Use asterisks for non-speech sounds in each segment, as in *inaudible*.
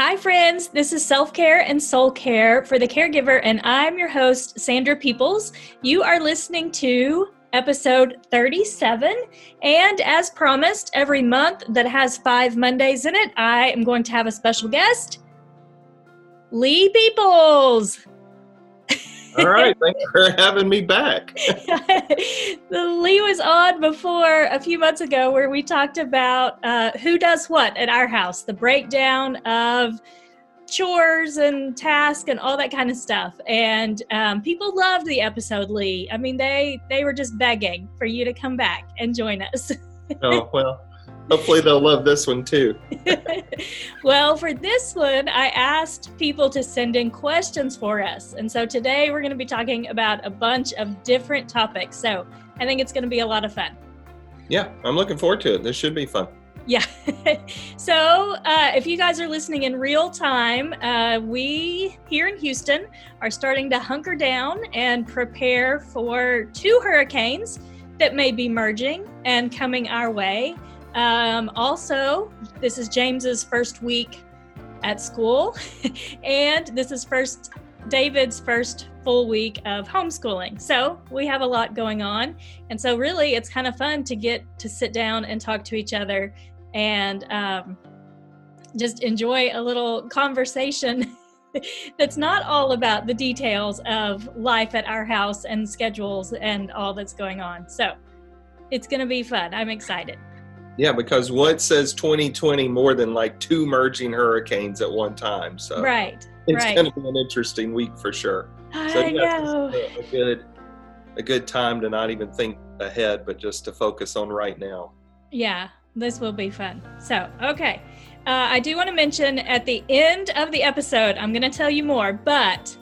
Hi, friends. This is Self Care and Soul Care for the Caregiver, and I'm your host, Sandra Peoples. You are listening to episode 37. And as promised, every month that has five Mondays in it, I am going to have a special guest, Lee Peoples. All *laughs* right, thanks for having me back. *laughs* the Lee was on before a few months ago where we talked about uh, who does what at our house, the breakdown of chores and tasks and all that kind of stuff. And um, people loved the episode, Lee. I mean, they they were just begging for you to come back and join us. *laughs* oh well, Hopefully, they'll love this one too. *laughs* well, for this one, I asked people to send in questions for us. And so today we're going to be talking about a bunch of different topics. So I think it's going to be a lot of fun. Yeah, I'm looking forward to it. This should be fun. Yeah. *laughs* so, uh, if you guys are listening in real time, uh, we here in Houston are starting to hunker down and prepare for two hurricanes that may be merging and coming our way. Um, also, this is James's first week at school, *laughs* and this is first David's first full week of homeschooling. So we have a lot going on, and so really, it's kind of fun to get to sit down and talk to each other and um, just enjoy a little conversation. *laughs* that's not all about the details of life at our house and schedules and all that's going on. So it's going to be fun. I'm excited. Yeah, because what says 2020 more than like two merging hurricanes at one time? So right, it's right. going to be an interesting week for sure. I so yeah, know. A, a good, a good time to not even think ahead, but just to focus on right now. Yeah, this will be fun. So okay, uh, I do want to mention at the end of the episode, I'm going to tell you more, but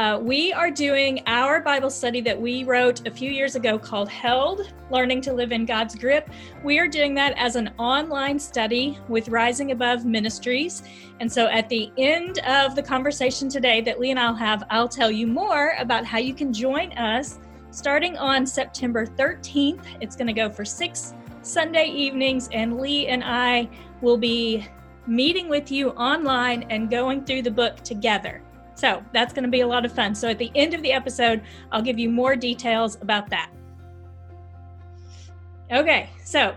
uh, we are doing our Bible study that we wrote a few years ago called Held Learning to Live in God's Grip. We are doing that as an online study with Rising Above Ministries. And so at the end of the conversation today that Lee and I'll have, I'll tell you more about how you can join us starting on September 13th. It's going to go for six Sunday evenings, and Lee and I will be meeting with you online and going through the book together. So that's going to be a lot of fun. So at the end of the episode, I'll give you more details about that. Okay, so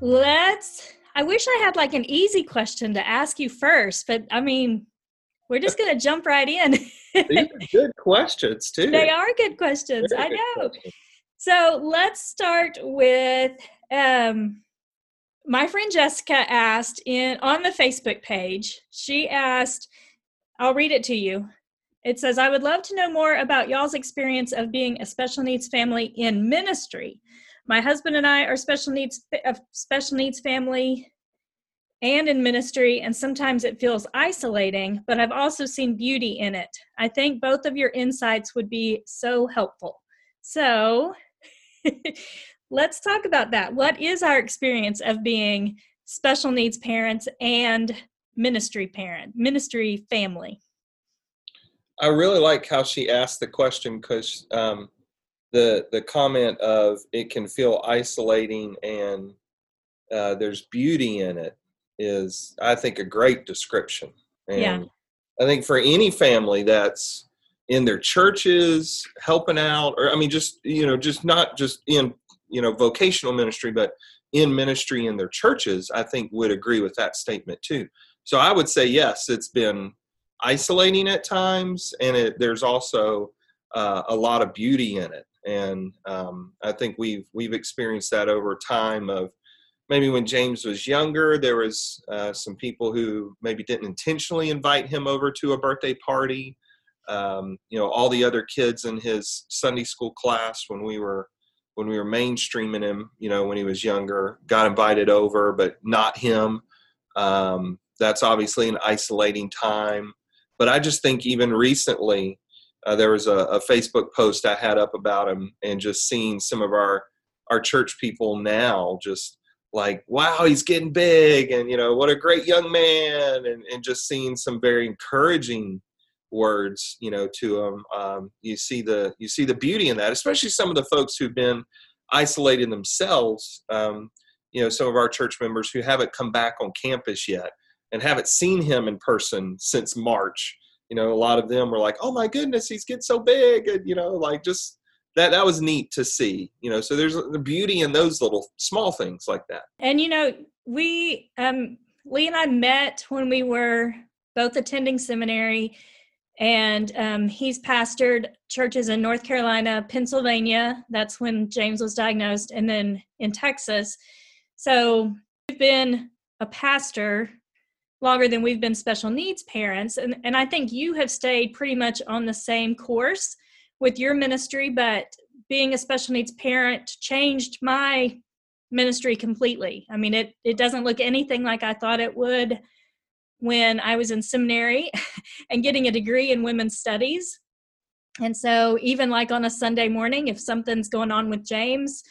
let's. I wish I had like an easy question to ask you first, but I mean, we're just going to jump right in. *laughs* These are good questions, too. They are good questions. I know. Questions. So let's start with um, my friend Jessica asked in on the Facebook page. She asked, I'll read it to you. It says, I would love to know more about y'all's experience of being a special needs family in ministry. My husband and I are special needs a special needs family and in ministry, and sometimes it feels isolating, but I've also seen beauty in it. I think both of your insights would be so helpful. So *laughs* let's talk about that. What is our experience of being special needs parents and ministry parent, ministry family? I really like how she asked the question because um, the the comment of it can feel isolating and uh, there's beauty in it is I think a great description. And yeah. I think for any family that's in their churches helping out or I mean just you know just not just in you know vocational ministry but in ministry in their churches I think would agree with that statement too. So I would say yes, it's been isolating at times, and it, there's also uh, a lot of beauty in it. And um, I think we've we've experienced that over time. Of maybe when James was younger, there was uh, some people who maybe didn't intentionally invite him over to a birthday party. Um, you know, all the other kids in his Sunday school class when we were when we were mainstreaming him, you know, when he was younger, got invited over, but not him. Um, that's obviously an isolating time. But I just think even recently, uh, there was a, a, Facebook post I had up about him, and just seeing some of our our church people now, just like, wow, he's getting big, and you know, what a great young man, and and just seeing some very encouraging words, you know, to him. Um, you see the you see the beauty in that, especially some of the folks who've been isolated themselves. Um, you know, some of our church members who haven't come back on campus yet and haven't seen him in person since March. You know, a lot of them were like, "Oh my goodness, he's getting so big," and you know, like just that that was neat to see. You know, so there's the beauty in those little small things like that. And you know, we um Lee and I met when we were both attending seminary and um, he's pastored churches in North Carolina, Pennsylvania. That's when James was diagnosed, and then in Texas. So we've been a pastor longer than we've been special needs parents, and and I think you have stayed pretty much on the same course with your ministry, but being a special needs parent changed my ministry completely. I mean, it it doesn't look anything like I thought it would when I was in seminary *laughs* and getting a degree in women's studies. And so, even like on a Sunday morning, if something's going on with James,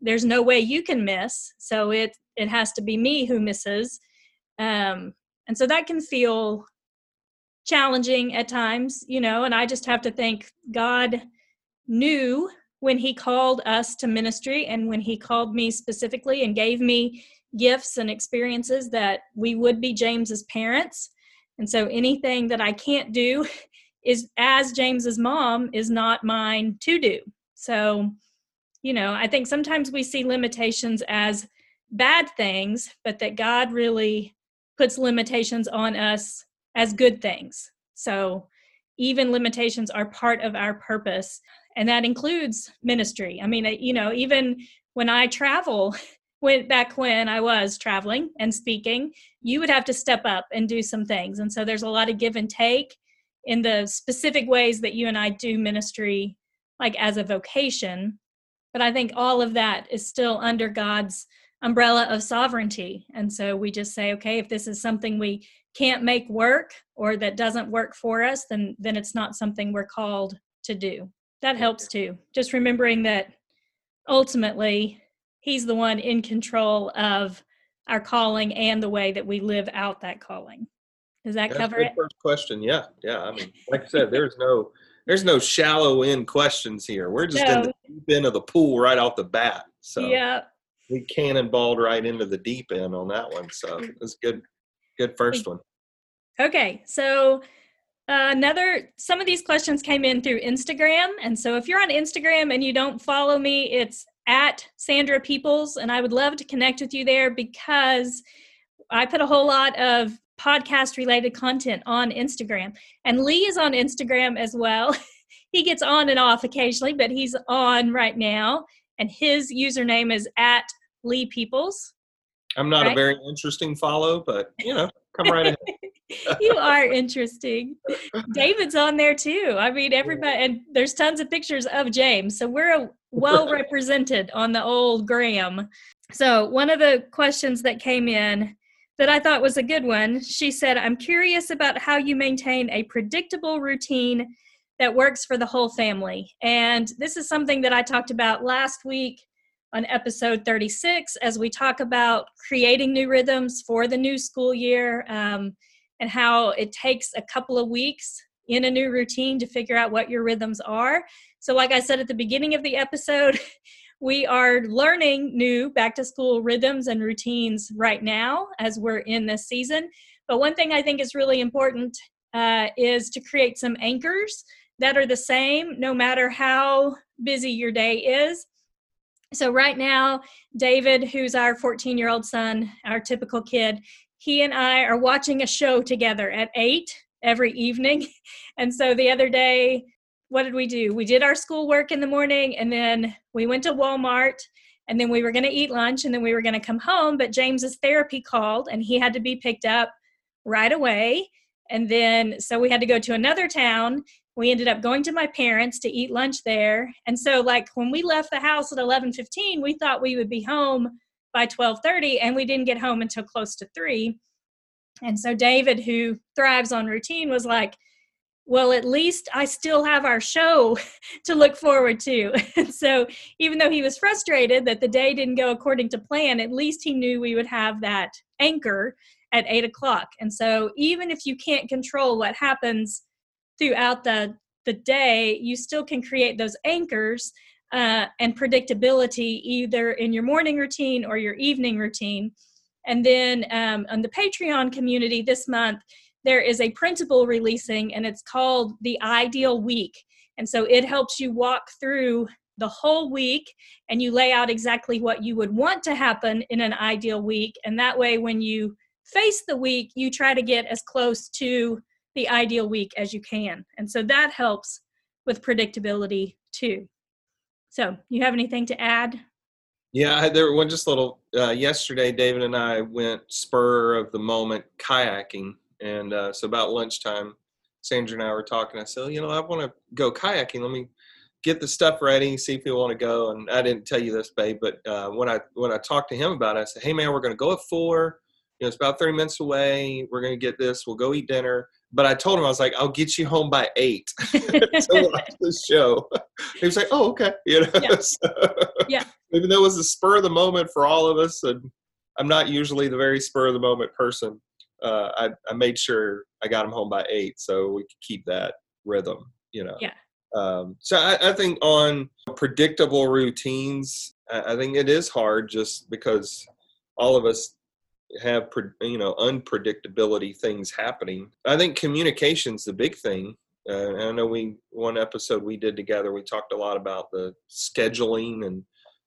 there's no way you can miss. So it it has to be me who misses, um, and so that can feel challenging at times, you know. And I just have to think God knew when He called us to ministry, and when He called me specifically and gave me gifts and experiences that we would be James's parents. And so anything that I can't do *laughs* is as James's mom is not mine to do. So, you know, I think sometimes we see limitations as bad things, but that God really puts limitations on us as good things. So, even limitations are part of our purpose, and that includes ministry. I mean, you know, even when I travel, *laughs* when back when I was traveling and speaking, you would have to step up and do some things. And so there's a lot of give and take in the specific ways that you and I do ministry like as a vocation. But I think all of that is still under God's umbrella of sovereignty. And so we just say, okay, if this is something we can't make work or that doesn't work for us, then then it's not something we're called to do. That helps too. Just remembering that ultimately he's the one in control of our calling and the way that we live out that calling. Does that That's cover it? First question, yeah, yeah. I mean, like I said, *laughs* there's no there's no shallow end questions here. We're just no. in the deep end of the pool right off the bat. So yeah, we cannonballed right into the deep end on that one. So it's good, good first one. Okay, so uh, another some of these questions came in through Instagram, and so if you're on Instagram and you don't follow me, it's at Sandra Peoples, and I would love to connect with you there because I put a whole lot of podcast related content on Instagram. And Lee is on Instagram as well. *laughs* he gets on and off occasionally, but he's on right now. And his username is at Lee Peoples. I'm not right? a very interesting follow, but you know, come right ahead. *laughs* you are interesting. David's on there too. I mean, everybody, and there's tons of pictures of James. So we're uh, *laughs* well represented on the old Graham. So, one of the questions that came in that I thought was a good one, she said, I'm curious about how you maintain a predictable routine that works for the whole family. And this is something that I talked about last week on episode 36 as we talk about creating new rhythms for the new school year um, and how it takes a couple of weeks in a new routine to figure out what your rhythms are. So, like I said at the beginning of the episode, *laughs* we are learning new back to school rhythms and routines right now as we're in this season. But one thing I think is really important uh, is to create some anchors that are the same no matter how busy your day is. So, right now, David, who's our 14 year old son, our typical kid, he and I are watching a show together at 8 every evening. *laughs* And so the other day, what did we do? We did our schoolwork in the morning and then we went to Walmart and then we were going to eat lunch and then we were going to come home. But James's therapy called and he had to be picked up right away. And then so we had to go to another town. We ended up going to my parents to eat lunch there. And so like when we left the house at 11:15, we thought we would be home by 12:30 and we didn't get home until close to 3. And so David who thrives on routine was like, well, at least I still have our show *laughs* to look forward to. *laughs* And so, even though he was frustrated that the day didn't go according to plan, at least he knew we would have that anchor at eight o'clock. And so, even if you can't control what happens throughout the, the day, you still can create those anchors uh, and predictability either in your morning routine or your evening routine. And then um, on the Patreon community this month, there is a printable releasing and it's called the Ideal Week. And so it helps you walk through the whole week and you lay out exactly what you would want to happen in an ideal week. And that way, when you face the week, you try to get as close to the ideal week as you can. And so that helps with predictability too. So, you have anything to add? Yeah, I, there one just little. Uh, yesterday, David and I went spur of the moment kayaking, and uh, so about lunchtime, Sandra and I were talking. I said, you know, I want to go kayaking. Let me get the stuff ready, see if you want to go. And I didn't tell you this, babe, but uh, when I when I talked to him about it, I said, hey man, we're going to go at four. You know, it's about 30 minutes away. We're going to get this. We'll go eat dinner. But I told him, I was like, I'll get you home by eight *laughs* to *laughs* watch the show. He was like, oh, okay. You know, Yeah. *laughs* so, Yeah. even though it was a spur of the moment for all of us, and I'm not usually the very spur of the moment person, uh, I, I made sure I got him home by eight so we could keep that rhythm, you know. Yeah. Um, so I, I think on predictable routines, I, I think it is hard just because all of us have you know unpredictability things happening. I think communication's the big thing. Uh, I know we one episode we did together. We talked a lot about the scheduling and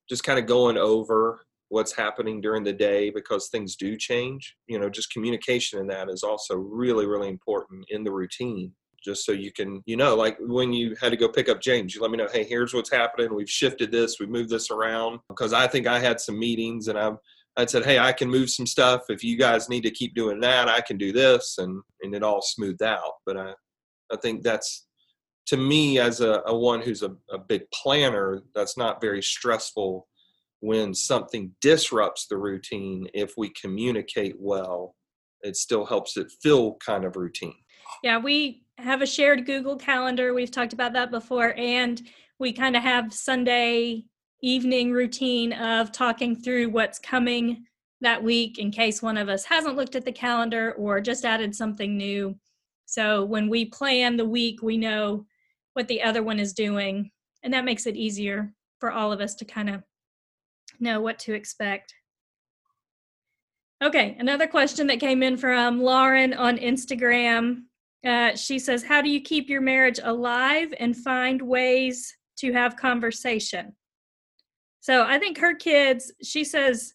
just kind of going over what's happening during the day because things do change. You know, just communication in that is also really really important in the routine just so you can you know like when you had to go pick up james you let me know hey here's what's happening we've shifted this we moved this around because i think i had some meetings and i i said hey i can move some stuff if you guys need to keep doing that i can do this and and it all smoothed out but i i think that's to me as a, a one who's a, a big planner that's not very stressful when something disrupts the routine if we communicate well it still helps it feel kind of routine Yeah, we have a shared Google Calendar. We've talked about that before. And we kind of have Sunday evening routine of talking through what's coming that week in case one of us hasn't looked at the calendar or just added something new. So when we plan the week, we know what the other one is doing. And that makes it easier for all of us to kind of know what to expect. Okay, another question that came in from Lauren on Instagram. Uh, she says, How do you keep your marriage alive and find ways to have conversation? So I think her kids, she says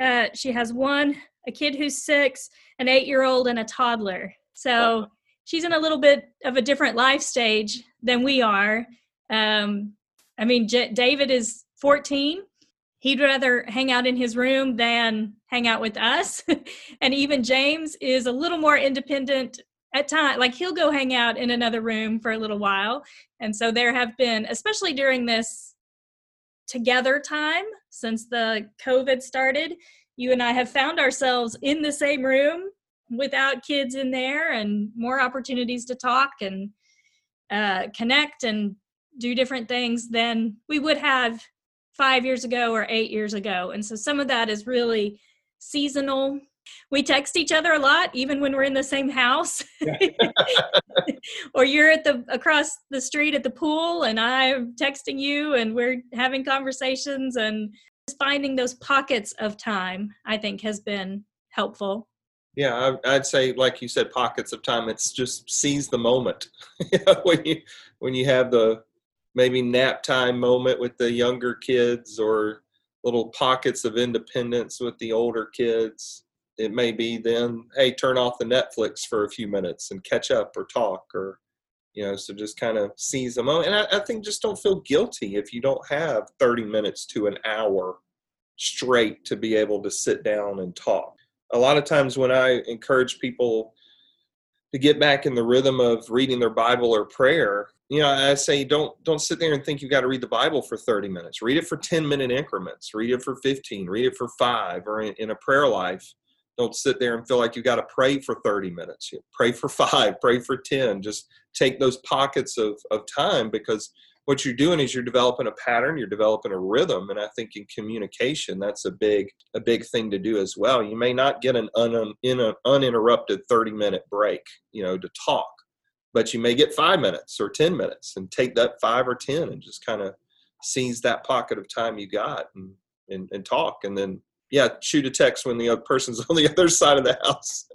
uh, she has one, a kid who's six, an eight year old, and a toddler. So she's in a little bit of a different life stage than we are. Um, I mean, J- David is 14. He'd rather hang out in his room than hang out with us. *laughs* and even James is a little more independent at time like he'll go hang out in another room for a little while and so there have been especially during this together time since the covid started. You and i have found ourselves in the same room without kids in there and more opportunities to talk and uh, connect and do different things than we would have five years ago or eight years ago. And so some of that is really seasonal we text each other a lot even when we're in the same house *laughs* or you're at the across the street at the pool and i'm texting you and we're having conversations and just finding those pockets of time i think has been helpful Yeah, I, I'd say, like you said, pockets of time. It's just seize the moment. *laughs* You know, when you when you have the maybe nap time moment with the younger kids, or little pockets of independence with the older kids. It may be then, hey, turn off the Netflix for a few minutes and catch up or talk, or you know, so just kind of seize the moment. And I, I think just don't feel guilty if you don't have thirty minutes to an hour straight to be able to sit down and talk a lot of times when I encourage people to get back in the rhythm of reading their Bible or prayer, you know, I say don't don't sit there and think you've got to read the Bible for 30 minutes. Read it for 10 minute increments. Read it for 15. Read it for five. Or in, in a prayer life, don't sit there and feel like you've got to pray for 30 minutes. You pray for five. Pray for 10. Just take those pockets of of time because what you're doing is you're developing a pattern you're developing a rhythm and i think in communication that's a big a big thing to do as well you may not get an un, in an uninterrupted 30 minute break you know to talk but you may get five minutes or 10 minutes and take that five or 10 and just kind of seize that pocket of time you got and, and, and talk and then yeah, shoot a text when the other person's *laughs* on the other side of the house.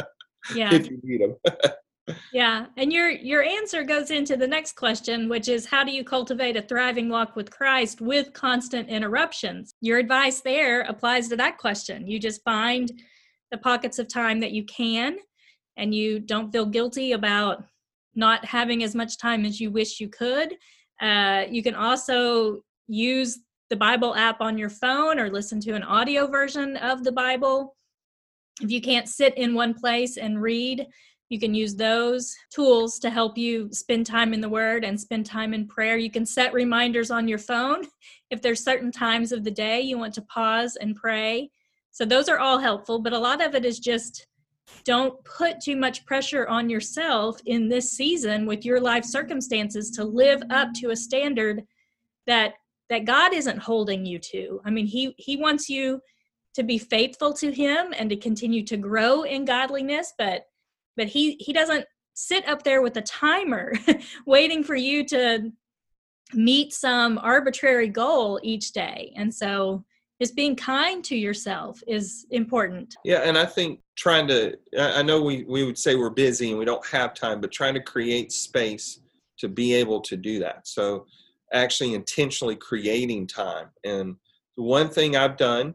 *laughs* yeah. if you need them. *laughs* yeah, and your your answer goes into the next question, which is how do you cultivate a thriving walk with Christ with constant interruptions? Your advice there applies to that question. You just find the pockets of time that you can and you don't feel guilty about not having as much time as you wish you could. Uh, you can also use the Bible app on your phone or listen to an audio version of the Bible. If you can't sit in one place and read, you can use those tools to help you spend time in the Word and spend time in prayer. You can set reminders on your phone if there's certain times of the day you want to pause and pray. So, those are all helpful, but a lot of it is just don't put too much pressure on yourself in this season with your life circumstances to live up to a standard that that God isn't holding you to. I mean, he he wants you to be faithful to him and to continue to grow in godliness, but but he he doesn't sit up there with a timer *laughs* waiting for you to meet some arbitrary goal each day. And so just being kind to yourself is important. Yeah, and I think trying to I know we we would say we're busy and we don't have time, but trying to create space to be able to do that. So actually intentionally creating time. And the one thing I've done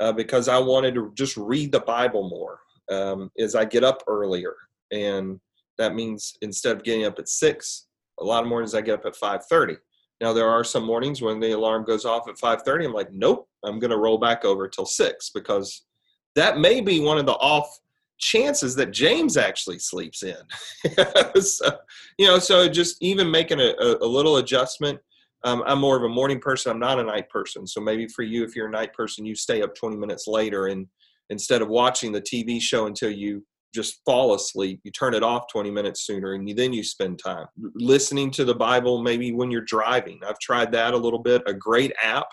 uh, because I wanted to just read the Bible more um, is I get up earlier, and that means instead of getting up at six, a lot of mornings I get up at five thirty. Now there are some mornings when the alarm goes off at five thirty. I'm like, nope, I'm going to roll back over till six because that may be one of the off chances that James actually sleeps in. *laughs* so, you know, so just even making a, a, a little adjustment um, I'm more of a morning person. I'm not a night person. So maybe for you, if you're a night person, you stay up 20 minutes later and instead of watching the TV show until you just fall asleep, you turn it off 20 minutes sooner and you, then you spend time listening to the Bible maybe when you're driving. I've tried that a little bit. A great app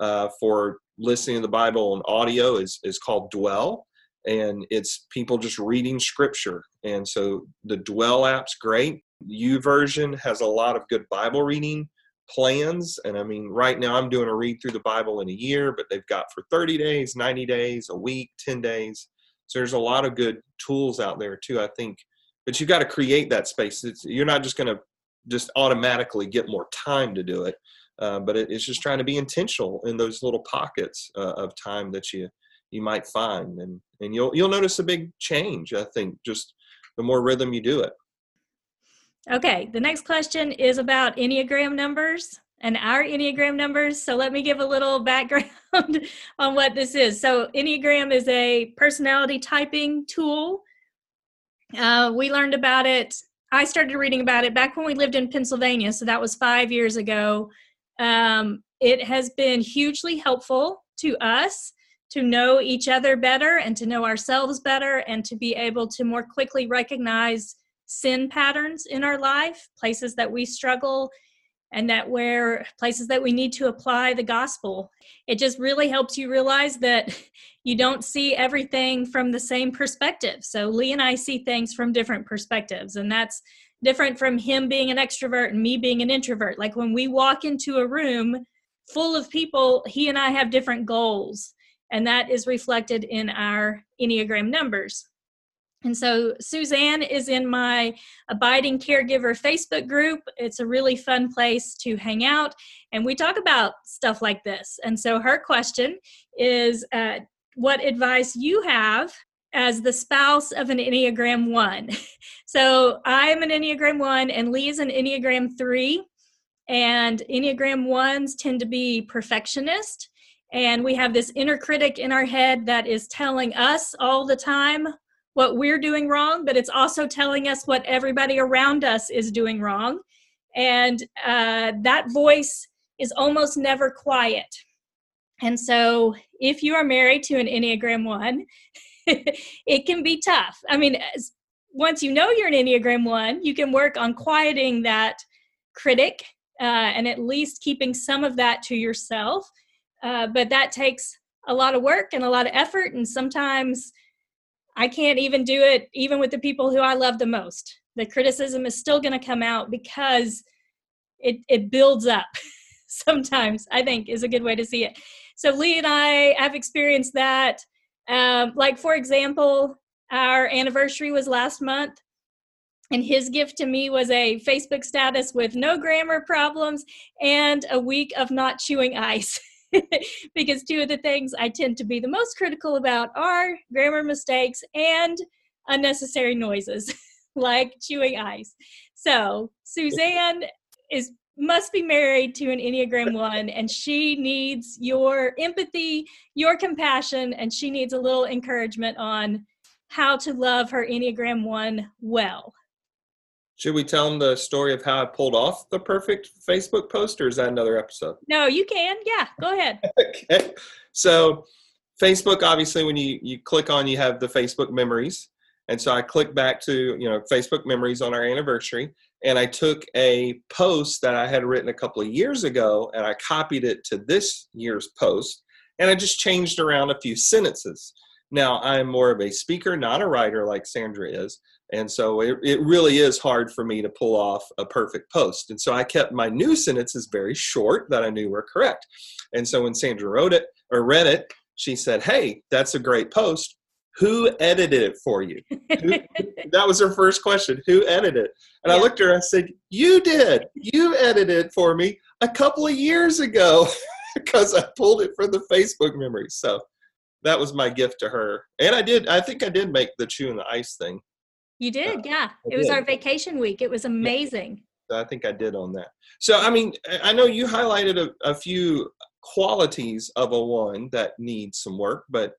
uh, for listening to the Bible on audio is, is called Dwell. And it's people just reading scripture. And so the Dwell app's great. U YouVersion has a lot of good Bible reading plans. And I mean, right now I'm doing a read through the Bible in a year, but they've got for 30 days, 90 days, a week, 10 days. So there's a lot of good tools out there too, I think. But you've got to create that space. It's, you're not just going to just automatically get more time to do it, uh, but it, it's just trying to be intentional in those little pockets uh, of time that you you might find, and and you'll you'll notice a big change. I think just the more rhythm you do it. Okay, the next question is about Enneagram numbers and our Enneagram numbers. So let me give a little *laughs* background on what this is. So, Enneagram is a personality typing tool. Uh, we learned about it, I started reading about it back when we lived in Pennsylvania. So, that was five years ago. Um, it has been hugely helpful to us to know each other better and to know ourselves better and to be able to more quickly recognize sin patterns in our life, places that we struggle, and that where places that we need to apply the gospel. It just really helps you realize that *laughs* you don't see everything from the same perspective. So Lee and I see things from different perspectives, and that's different from him being an extrovert and me being an introvert. Like when we walk into a room full of people, he and I have different goals, and that is reflected in our Enneagram numbers. And so Suzanne is in my Abiding Caregiver Facebook group. It's a really fun place to hang out, and we talk about stuff like this. And so her question is uh, What advice you have as the spouse of an Enneagram 1? *laughs* so I'm an Enneagram 1, and Lee is an Enneagram 3. And Enneagram 1s tend to be perfectionist. And we have this inner critic in our head that is telling us all the time what we're doing wrong, but it's also telling us what everybody around us is doing wrong. And uh, that voice is almost never quiet. And so, if you are married to an Enneagram 1, *laughs* it can be tough. I mean, as, once you know you're an Enneagram 1, you can work on quieting that critic uh, and at least keeping some of that to yourself. Uh, but that takes a lot of work and a lot of effort, and sometimes I can't even do it even with the people who I love the most. The criticism is still going to come out because it it builds up. *laughs* sometimes, I think is a good way to see it. So Lee and I have experienced that. Um, like, for example, our anniversary was last month. And his gift to me was a Facebook status with no grammar problems and a week of not chewing ice. *laughs* *laughs* because two of the things I tend to be the most critical about are grammar mistakes and unnecessary noises *laughs* like chewing ice. So, Suzanne is must be married to an Enneagram 1 and she needs your empathy, your compassion and she needs a little encouragement on how to love her Enneagram 1 well. Should we tell them the story of how I pulled off the perfect Facebook post, or is that another episode? No, you can. Yeah, go ahead. *laughs* okay. So, Facebook, obviously, when you, you click on, you have the Facebook memories. And so I clicked back to, you know, Facebook memories on our anniversary. And I took a post that I had written a couple of years ago and I copied it to this year's post. And I just changed around a few sentences. Now, I'm more of a speaker, not a writer like Sandra is. And so it, it really is hard for me to pull off a perfect post. And so I kept my new sentences very short that I knew were correct. And so when Sandra wrote it or read it, she said, Hey, that's a great post. Who edited it for you? Who, *laughs* that was her first question. Who edited it? And yeah. I looked at her and I said, You did. You edited it for me a couple of years ago *laughs* because I pulled it from the Facebook memory. So that was my gift to her. And I did, I think I did make the chew and the ice thing you did, yeah. I it was our vacation week. It was amazing. I think I did on that. So, I mean, I know you highlighted a, a few qualities of a one that needs some work, but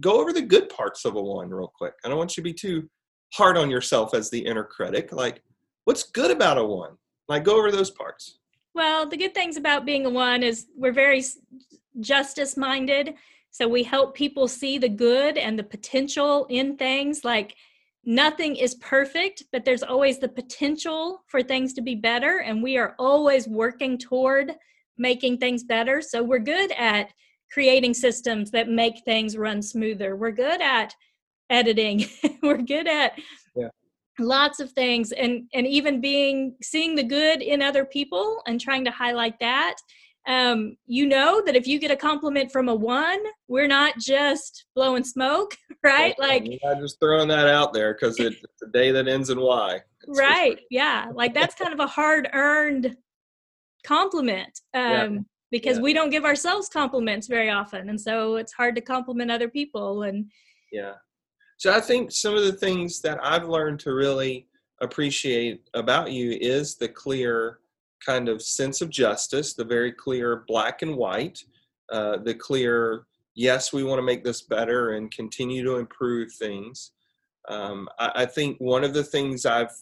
go over the good parts of a one real quick. I don't want you to be too hard on yourself as the inner critic. Like, what's good about a one? Like, go over those parts. Well, the good things about being a one is we're very justice minded. So we help people see the good and the potential in things. Like, nothing is perfect, but there's always the potential for things to be better. And we are always working toward making things better. So we're good at creating systems that make things run smoother. We're good at editing. *laughs* we're good at yeah. lots of things and and even being seeing the good in other people and trying to highlight that um, you know that if you get a compliment from a one, we're not just blowing smoke, *laughs* right? Like, I'm just throwing that out there because it's the day that ends in Y. Right. Yeah. Like, that's kind of a hard earned compliment um, yeah. because yeah. we don't give ourselves compliments very often. And so it's hard to compliment other people. And yeah. So I think some of the things that I've learned to really appreciate about you is the clear kind of sense of justice, the very clear black and white, uh, the clear, yes, we want to make this better and continue to improve things. Um, I, I think one of the things I've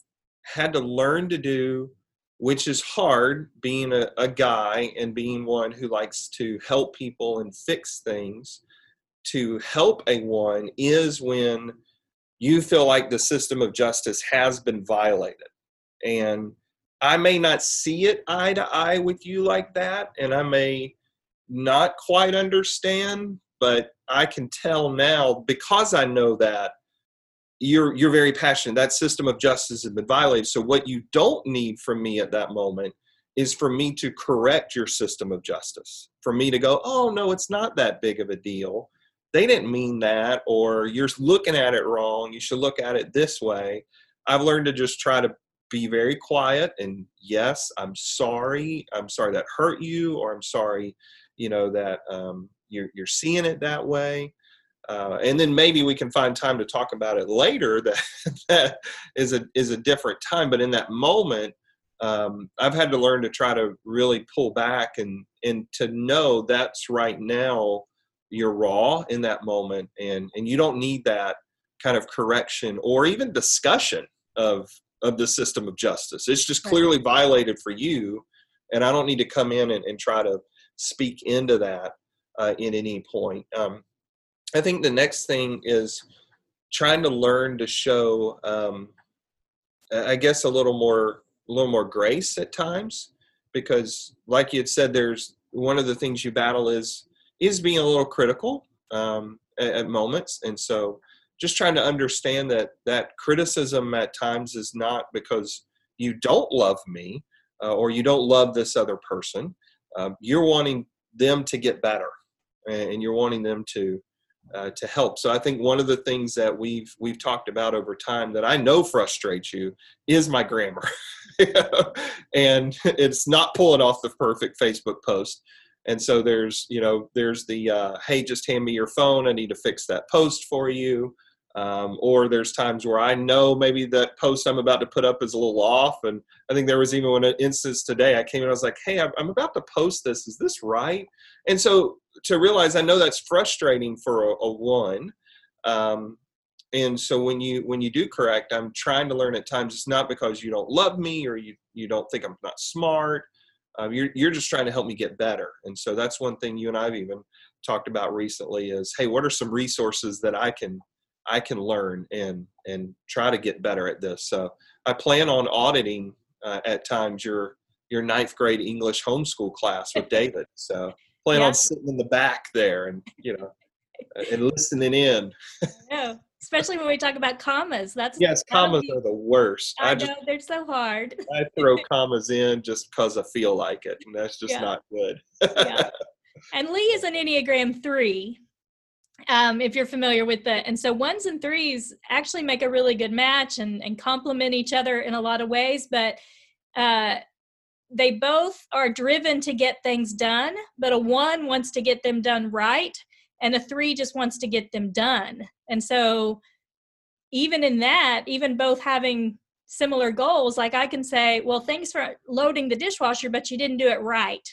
had to learn to do, which is hard being a, a guy and being one who likes to help people and fix things, to help a one is when you feel like the system of justice has been violated. And I may not see it eye to eye with you like that, and I may not quite understand, but I can tell now because I know that you're you're very passionate. That system of justice has been violated. So what you don't need from me at that moment is for me to correct your system of justice. For me to go, oh no, it's not that big of a deal. They didn't mean that, or you're looking at it wrong. You should look at it this way. I've learned to just try to be very quiet and yes i'm sorry i'm sorry that hurt you or i'm sorry you know that um, you're, you're seeing it that way. Uh, and then maybe we can find time to talk about it later *laughs* that that is a is a different time but in that moment um, i've had to learn to try to really pull back and and to know that's right now you're raw in that moment and and you don't need that kind of correction or even discussion of of the system of justice. It's just clearly violated for you, and I don't need to come in and, and try to speak into that uh, in any point. Um, I think the next thing is trying to learn to show, um, I guess, a little more, a little more grace at times, because, like you had said, there's one of the things you battle is is being a little critical um, at, at moments, and so just trying to understand that that criticism at times is not because you don't love me uh, or you don't love this other person um, you're wanting them to get better and you're wanting them to uh, to help. So I think one of the things that we've we've talked about over time that I know frustrates you is my grammar, *laughs* and it's not pulling off the perfect Facebook post. And so there's you know there's the uh, hey just hand me your phone I need to fix that post for you. Um, or there's times where I know maybe that post I'm about to put up is a little off. And I think there was even an instance today I came in, I was like, hey, I'm about to post this. Is this right? And so to realize I know that's frustrating for a, a one. Um, and so when you when you do correct, I'm trying to learn at times it's not because you don't love me or you you don't think I'm not smart. Uh, you're you're just trying to help me get better. And so that's one thing you and I've even talked about recently is hey, what are some resources that I can I can learn and and try to get better at this. So I plan on auditing uh, at times your your ninth grade English homeschool class with *laughs* David. So plan yeah. on sitting in the back there and you know *laughs* and listening in. yeah, especially when we talk about commas. That's yes, commas are the worst. I, I know just, they're so hard. *laughs* I throw commas in just because I feel like it, and that's just yeah. not good. yeah. And Lee is an Enneagram three. Um, if you're familiar with that, and so ones and threes actually make a really good match and, and complement each other in a lot of ways. But uh, they both are driven to get things done, but a one wants to get them done right, and a three just wants to get them done. And so, even in that, even both having similar goals, like I can say, Well, thanks for loading the dishwasher, but you didn't do it right.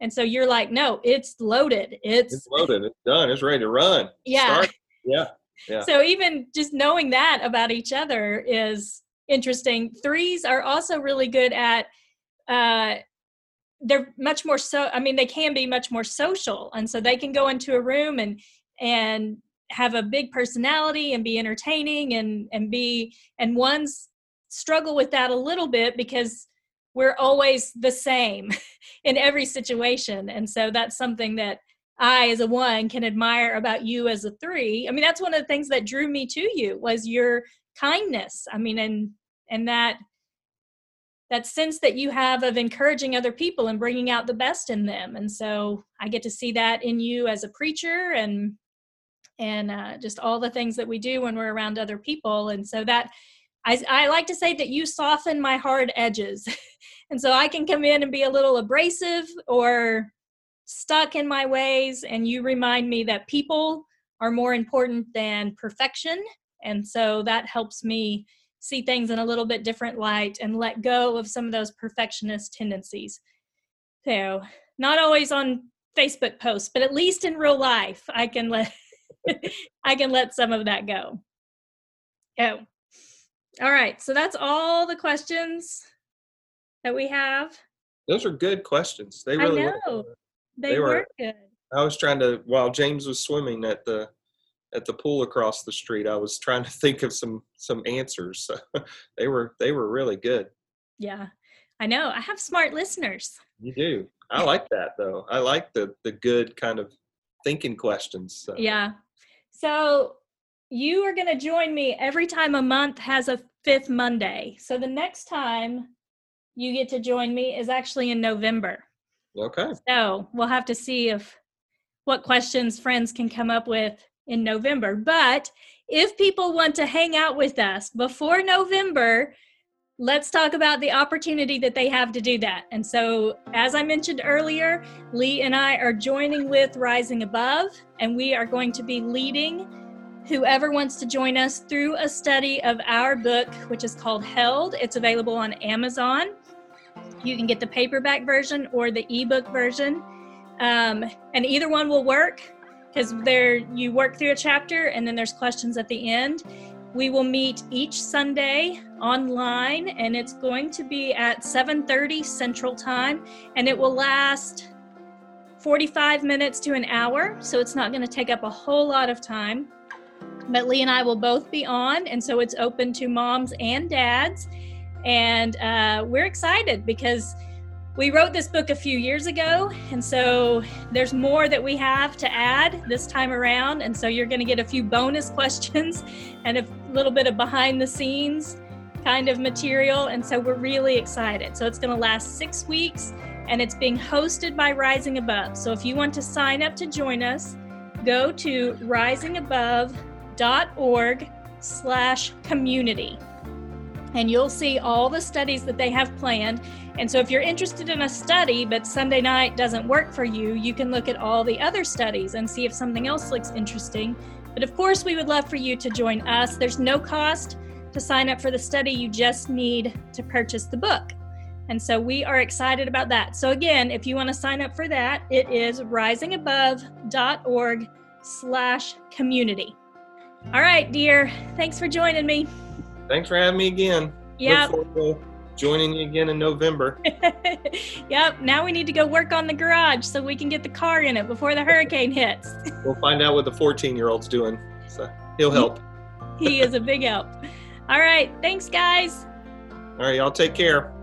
And so you're like, No, it's loaded. It's, it's loaded. It's done. It's ready to run. Yeah. Start. Yeah. Yeah. So, even just knowing that about each other is interesting. Threes are also really good at uh, they're much more so i mean they can be much more social and so they can go into a room and and have a big personality and be entertaining and and be and ones struggle with that a little bit because we're always the same *laughs* in every situation. And so that's something that i as a one can admire about you as a three. I mean that's one of the things that drew me to you was your kindness. I mean and and that that sense that you have of encouraging other people and bringing out the best in them. And so i get to see that in you as a preacher and and uh, just all the things that we do when we're around other people. And so that I, I like to say that you soften my hard edges *laughs* and so i can come in and be a little abrasive or stuck in my ways and you remind me that people are more important than perfection and so that helps me see things in a little bit different light and let go of some of those perfectionist tendencies. So, not always on Facebook posts, but at least in real life, I can let *laughs* I can let some of that go. Oh. All right. So that's all the questions that we have. Those are good questions. They really I know. Were. They, they were, were good. I was trying to while James was swimming at the at the pool across the street. I was trying to *laughs* think of some some answers. *laughs* they were they were really good. Yeah. I know. I have smart listeners. You do. *laughs* I like that though. I like the the good kind of thinking questions. So. Yeah. So you are going to join me every time a month has a fifth Monday. So the next time you get to join me is actually in November. Okay. So we'll have to see if what questions friends can come up with in November. But if people want to hang out with us before November, let's talk about the opportunity that they have to do that. And so, as I mentioned earlier, Lee and I are joining with Rising Above, and we are going to be leading whoever wants to join us through a study of our book, which is called Held. It's available on Amazon. You can get the paperback version or the ebook version. Um, and either one will work because there you work through a chapter and then there's questions at the end. We will meet each Sunday online and it's going to be at 7:30 Central Time and it will last 45 minutes to an hour, so it's not going to take up a whole lot of time. But Lee and I will both be on, and so it's open to moms and dads. And uh, we're excited because we wrote this book a few years ago, and so there's more that we have to add this time around. And so you're going to get a few bonus *laughs* questions and a little bit of behind the scenes kind of material. And so we're really excited. So it's going to last six weeks. and it's being hosted by Rising Above. So if you want to sign up to join us, go to risingabove.org slash community and you'll see all the studies that they have planned. And so, if you're interested in a study but Sunday night doesn't work for you, you can look at all the other studies and see if something else looks interesting. But of course, we would love for you to join us. There's no cost to sign up for the study, you just need to purchase the book. And so we are excited about that. So again, if you want to sign up for that, it is risingabove.org slash community. All right, dear. Thanks for joining me. Thanks for having me again. Yeah. Joining you again in November. *laughs* yep. Now we need to go work on the garage so we can get the car in it before the hurricane hits. *laughs* we'll find out what the 14 year old's doing. So he'll help. he is a big help. All right. Thanks, guys. All right. Y'all take care.